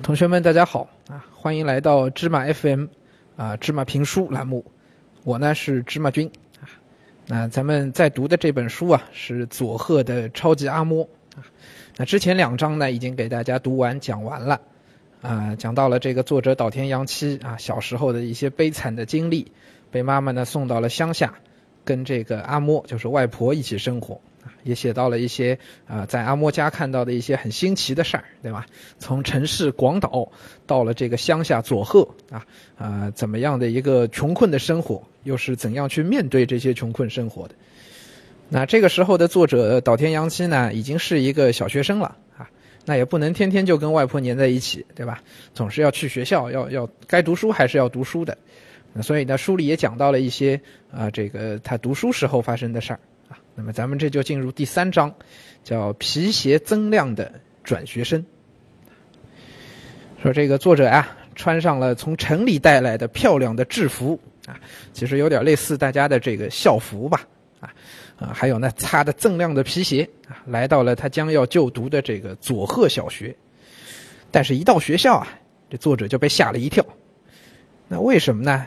同学们，大家好啊！欢迎来到芝麻 FM 啊，芝麻评书栏目。我呢是芝麻君啊。那咱们在读的这本书啊，是佐贺的超级阿嬷啊。那之前两章呢，已经给大家读完讲完了啊，讲到了这个作者岛田洋七啊小时候的一些悲惨的经历，被妈妈呢送到了乡下，跟这个阿嬷就是外婆一起生活。也写到了一些啊，在阿嬷家看到的一些很新奇的事儿，对吧？从城市广岛到了这个乡下佐贺啊，啊，怎么样的一个穷困的生活，又是怎样去面对这些穷困生活的？那这个时候的作者岛田洋七呢，已经是一个小学生了啊，那也不能天天就跟外婆黏在一起，对吧？总是要去学校，要要该读书还是要读书的。那所以呢，书里也讲到了一些啊，这个他读书时候发生的事儿啊。那么咱们这就进入第三章，叫皮鞋增量的转学生。说这个作者啊，穿上了从城里带来的漂亮的制服啊，其实有点类似大家的这个校服吧，啊啊，还有呢擦的锃亮的皮鞋啊，来到了他将要就读的这个佐贺小学。但是，一到学校啊，这作者就被吓了一跳。那为什么呢？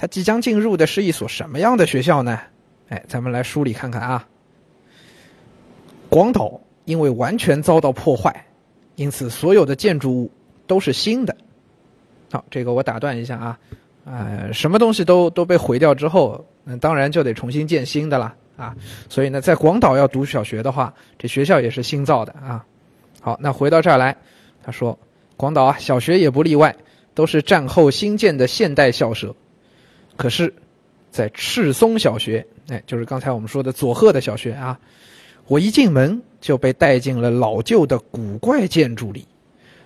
他即将进入的是一所什么样的学校呢？哎，咱们来梳理看看啊。广岛因为完全遭到破坏，因此所有的建筑物都是新的。好，这个我打断一下啊，呃，什么东西都都被毁掉之后，那当然就得重新建新的了啊。所以呢，在广岛要读小学的话，这学校也是新造的啊。好，那回到这儿来，他说，广岛啊，小学也不例外，都是战后新建的现代校舍。可是。在赤松小学，哎，就是刚才我们说的佐贺的小学啊。我一进门就被带进了老旧的古怪建筑里，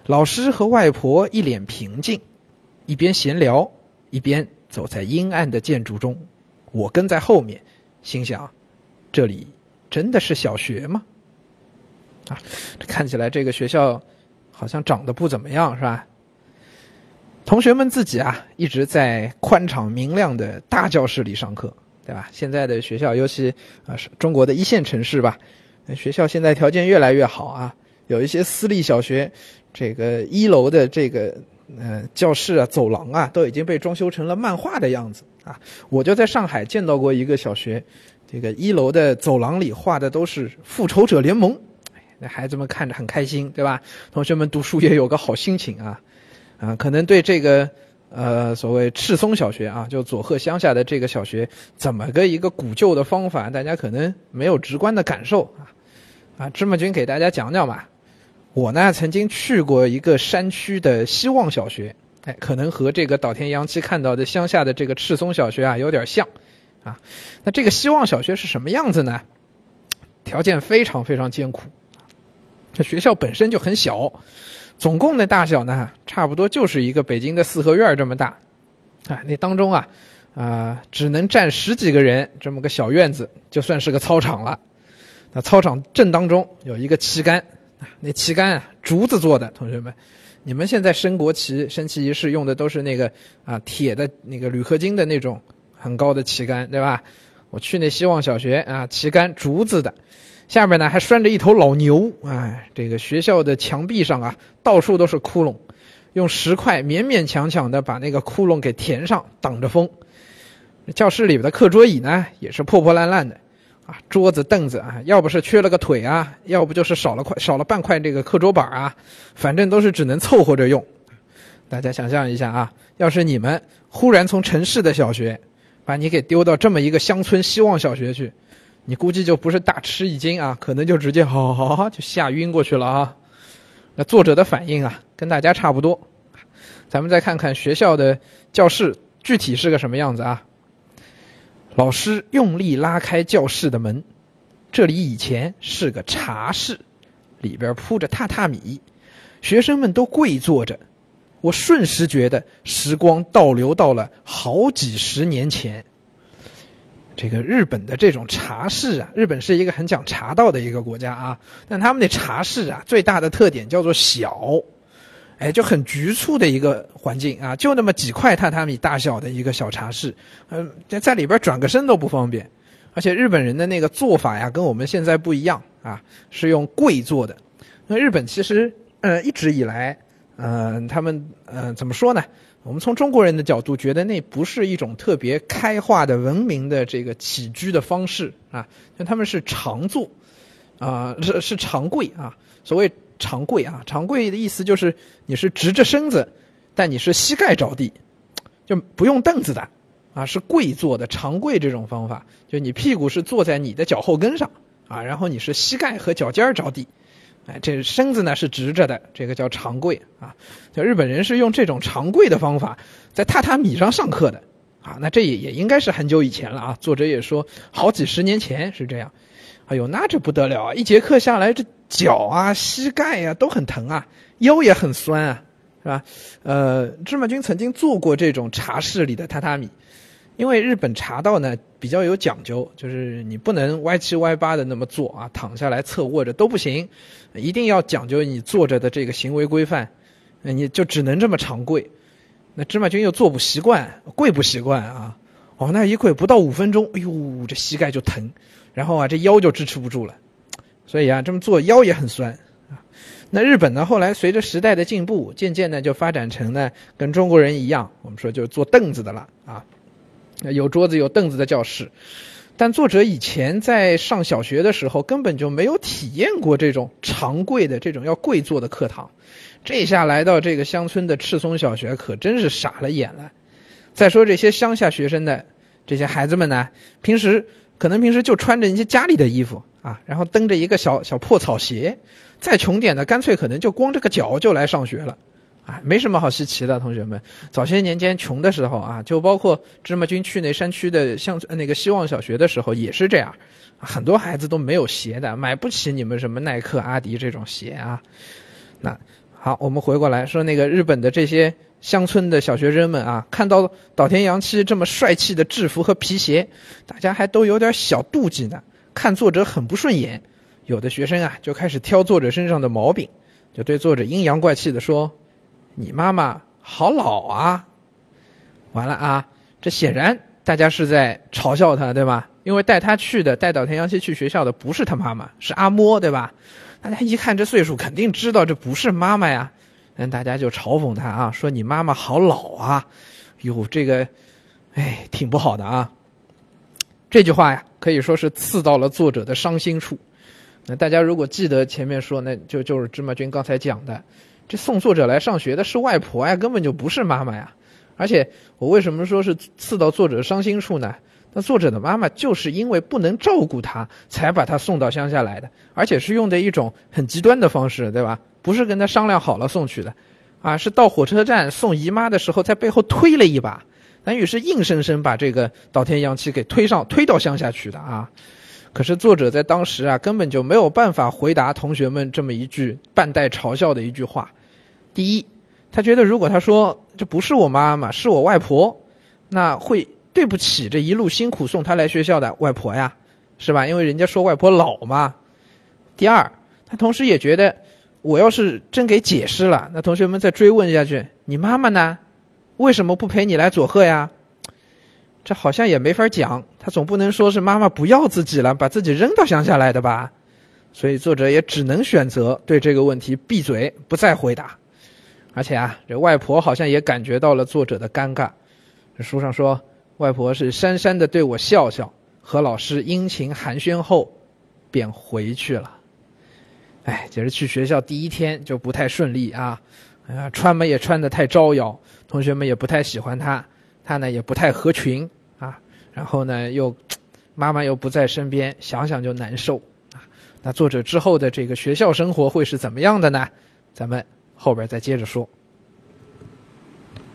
老师和外婆一脸平静，一边闲聊，一边走在阴暗的建筑中。我跟在后面，心想：这里真的是小学吗？啊，看起来这个学校好像长得不怎么样，是吧？同学们自己啊，一直在宽敞明亮的大教室里上课，对吧？现在的学校，尤其啊是中国的一线城市吧，学校现在条件越来越好啊。有一些私立小学，这个一楼的这个呃教室啊、走廊啊，都已经被装修成了漫画的样子啊。我就在上海见到过一个小学，这个一楼的走廊里画的都是复仇者联盟，那孩子们看着很开心，对吧？同学们读书也有个好心情啊。啊，可能对这个，呃，所谓赤松小学啊，就佐贺乡下的这个小学，怎么个一个古旧的方法，大家可能没有直观的感受啊。啊，芝麻君给大家讲讲吧。我呢曾经去过一个山区的希望小学，哎，可能和这个岛田洋七看到的乡下的这个赤松小学啊有点像，啊，那这个希望小学是什么样子呢？条件非常非常艰苦，这学校本身就很小。总共的大小呢，差不多就是一个北京的四合院这么大，啊，那当中啊，啊，只能站十几个人这么个小院子，就算是个操场了。那操场正当中有一个旗杆，啊，那旗杆啊，竹子做的。同学们，你们现在升国旗、升旗仪式用的都是那个啊，铁的那个铝合金的那种很高的旗杆，对吧？我去那希望小学啊，旗杆竹子的。下面呢还拴着一头老牛，哎，这个学校的墙壁上啊，到处都是窟窿，用石块勉勉强强的把那个窟窿给填上，挡着风。教室里边的课桌椅呢，也是破破烂烂的，啊，桌子凳子啊，要不是缺了个腿啊，要不就是少了块少了半块这个课桌板啊，反正都是只能凑合着用。大家想象一下啊，要是你们忽然从城市的小学，把你给丢到这么一个乡村希望小学去。你估计就不是大吃一惊啊，可能就直接好好好就吓晕过去了啊。那作者的反应啊，跟大家差不多。咱们再看看学校的教室具体是个什么样子啊？老师用力拉开教室的门，这里以前是个茶室，里边铺着榻榻米，学生们都跪坐着。我瞬时觉得时光倒流到了好几十年前。这个日本的这种茶室啊，日本是一个很讲茶道的一个国家啊，但他们的茶室啊，最大的特点叫做小，哎，就很局促的一个环境啊，就那么几块榻榻米大小的一个小茶室，嗯，在里边转个身都不方便，而且日本人的那个做法呀，跟我们现在不一样啊，是用跪坐的。那日本其实呃一直以来呃，他们呃怎么说呢？我们从中国人的角度觉得那不是一种特别开化的文明的这个起居的方式啊，就他们是常坐，啊是是长跪啊。所谓长跪啊，长跪的意思就是你是直着身子，但你是膝盖着地，就不用凳子的啊，是跪坐的长跪这种方法，就你屁股是坐在你的脚后跟上啊，然后你是膝盖和脚尖着地。哎，这身子呢是直着的，这个叫长跪啊。就日本人是用这种长跪的方法在榻榻米上上课的啊。那这也也应该是很久以前了啊。作者也说好几十年前是这样。哎呦，那这不得了啊！一节课下来，这脚啊、膝盖呀都很疼啊，腰也很酸啊，是吧？呃，芝麻君曾经做过这种茶室里的榻榻米。因为日本茶道呢比较有讲究，就是你不能歪七歪八的那么坐啊，躺下来侧卧着都不行，一定要讲究你坐着的这个行为规范，你就只能这么长跪。那芝麻君又坐不习惯，跪不习惯啊，哦，那一跪不到五分钟，哎呦，这膝盖就疼，然后啊这腰就支持不住了，所以啊这么做腰也很酸。那日本呢后来随着时代的进步，渐渐的就发展成呢跟中国人一样，我们说就坐凳子的了啊。有桌子有凳子的教室，但作者以前在上小学的时候根本就没有体验过这种长跪的这种要跪坐的课堂，这下来到这个乡村的赤松小学可真是傻了眼了。再说这些乡下学生的这些孩子们呢，平时可能平时就穿着一些家里的衣服啊，然后蹬着一个小小破草鞋，再穷点的干脆可能就光着个脚就来上学了。啊，没什么好稀奇的，同学们。早些年间穷的时候啊，就包括芝麻君去那山区的乡村那个希望小学的时候也是这样，很多孩子都没有鞋的，买不起你们什么耐克、阿迪这种鞋啊。那好，我们回过来说那个日本的这些乡村的小学生们啊，看到岛田洋七这么帅气的制服和皮鞋，大家还都有点小妒忌呢，看作者很不顺眼。有的学生啊，就开始挑作者身上的毛病，就对作者阴阳怪气的说。你妈妈好老啊！完了啊，这显然大家是在嘲笑他，对吧？因为带他去的，带岛田洋七去学校的不是他妈妈，是阿嬷，对吧？大家一看这岁数，肯定知道这不是妈妈呀。那，大家就嘲讽他啊，说你妈妈好老啊！哟，这个，哎，挺不好的啊。这句话呀，可以说是刺到了作者的伤心处。那大家如果记得前面说，那就就是芝麻君刚才讲的。这送作者来上学的是外婆呀，根本就不是妈妈呀。而且我为什么说是刺到作者伤心处呢？那作者的妈妈就是因为不能照顾他，才把他送到乡下来的，而且是用的一种很极端的方式，对吧？不是跟他商量好了送去的，啊，是到火车站送姨妈的时候，在背后推了一把，等于是硬生生把这个岛田洋七给推上推到乡下去的啊。可是作者在当时啊，根本就没有办法回答同学们这么一句半带嘲笑的一句话。第一，他觉得如果他说这不是我妈妈，是我外婆，那会对不起这一路辛苦送他来学校的外婆呀，是吧？因为人家说外婆老嘛。第二，他同时也觉得，我要是真给解释了，那同学们再追问下去，你妈妈呢？为什么不陪你来佐贺呀？这好像也没法讲，他总不能说是妈妈不要自己了，把自己扔到乡下来的吧？所以作者也只能选择对这个问题闭嘴，不再回答。而且啊，这外婆好像也感觉到了作者的尴尬。这书上说，外婆是讪讪的对我笑笑，和老师殷勤寒暄后，便回去了。哎，就是去学校第一天就不太顺利啊，啊，穿嘛也穿的太招摇，同学们也不太喜欢他。他呢也不太合群啊，然后呢又妈妈又不在身边，想想就难受啊。那作者之后的这个学校生活会是怎么样的呢？咱们后边再接着说。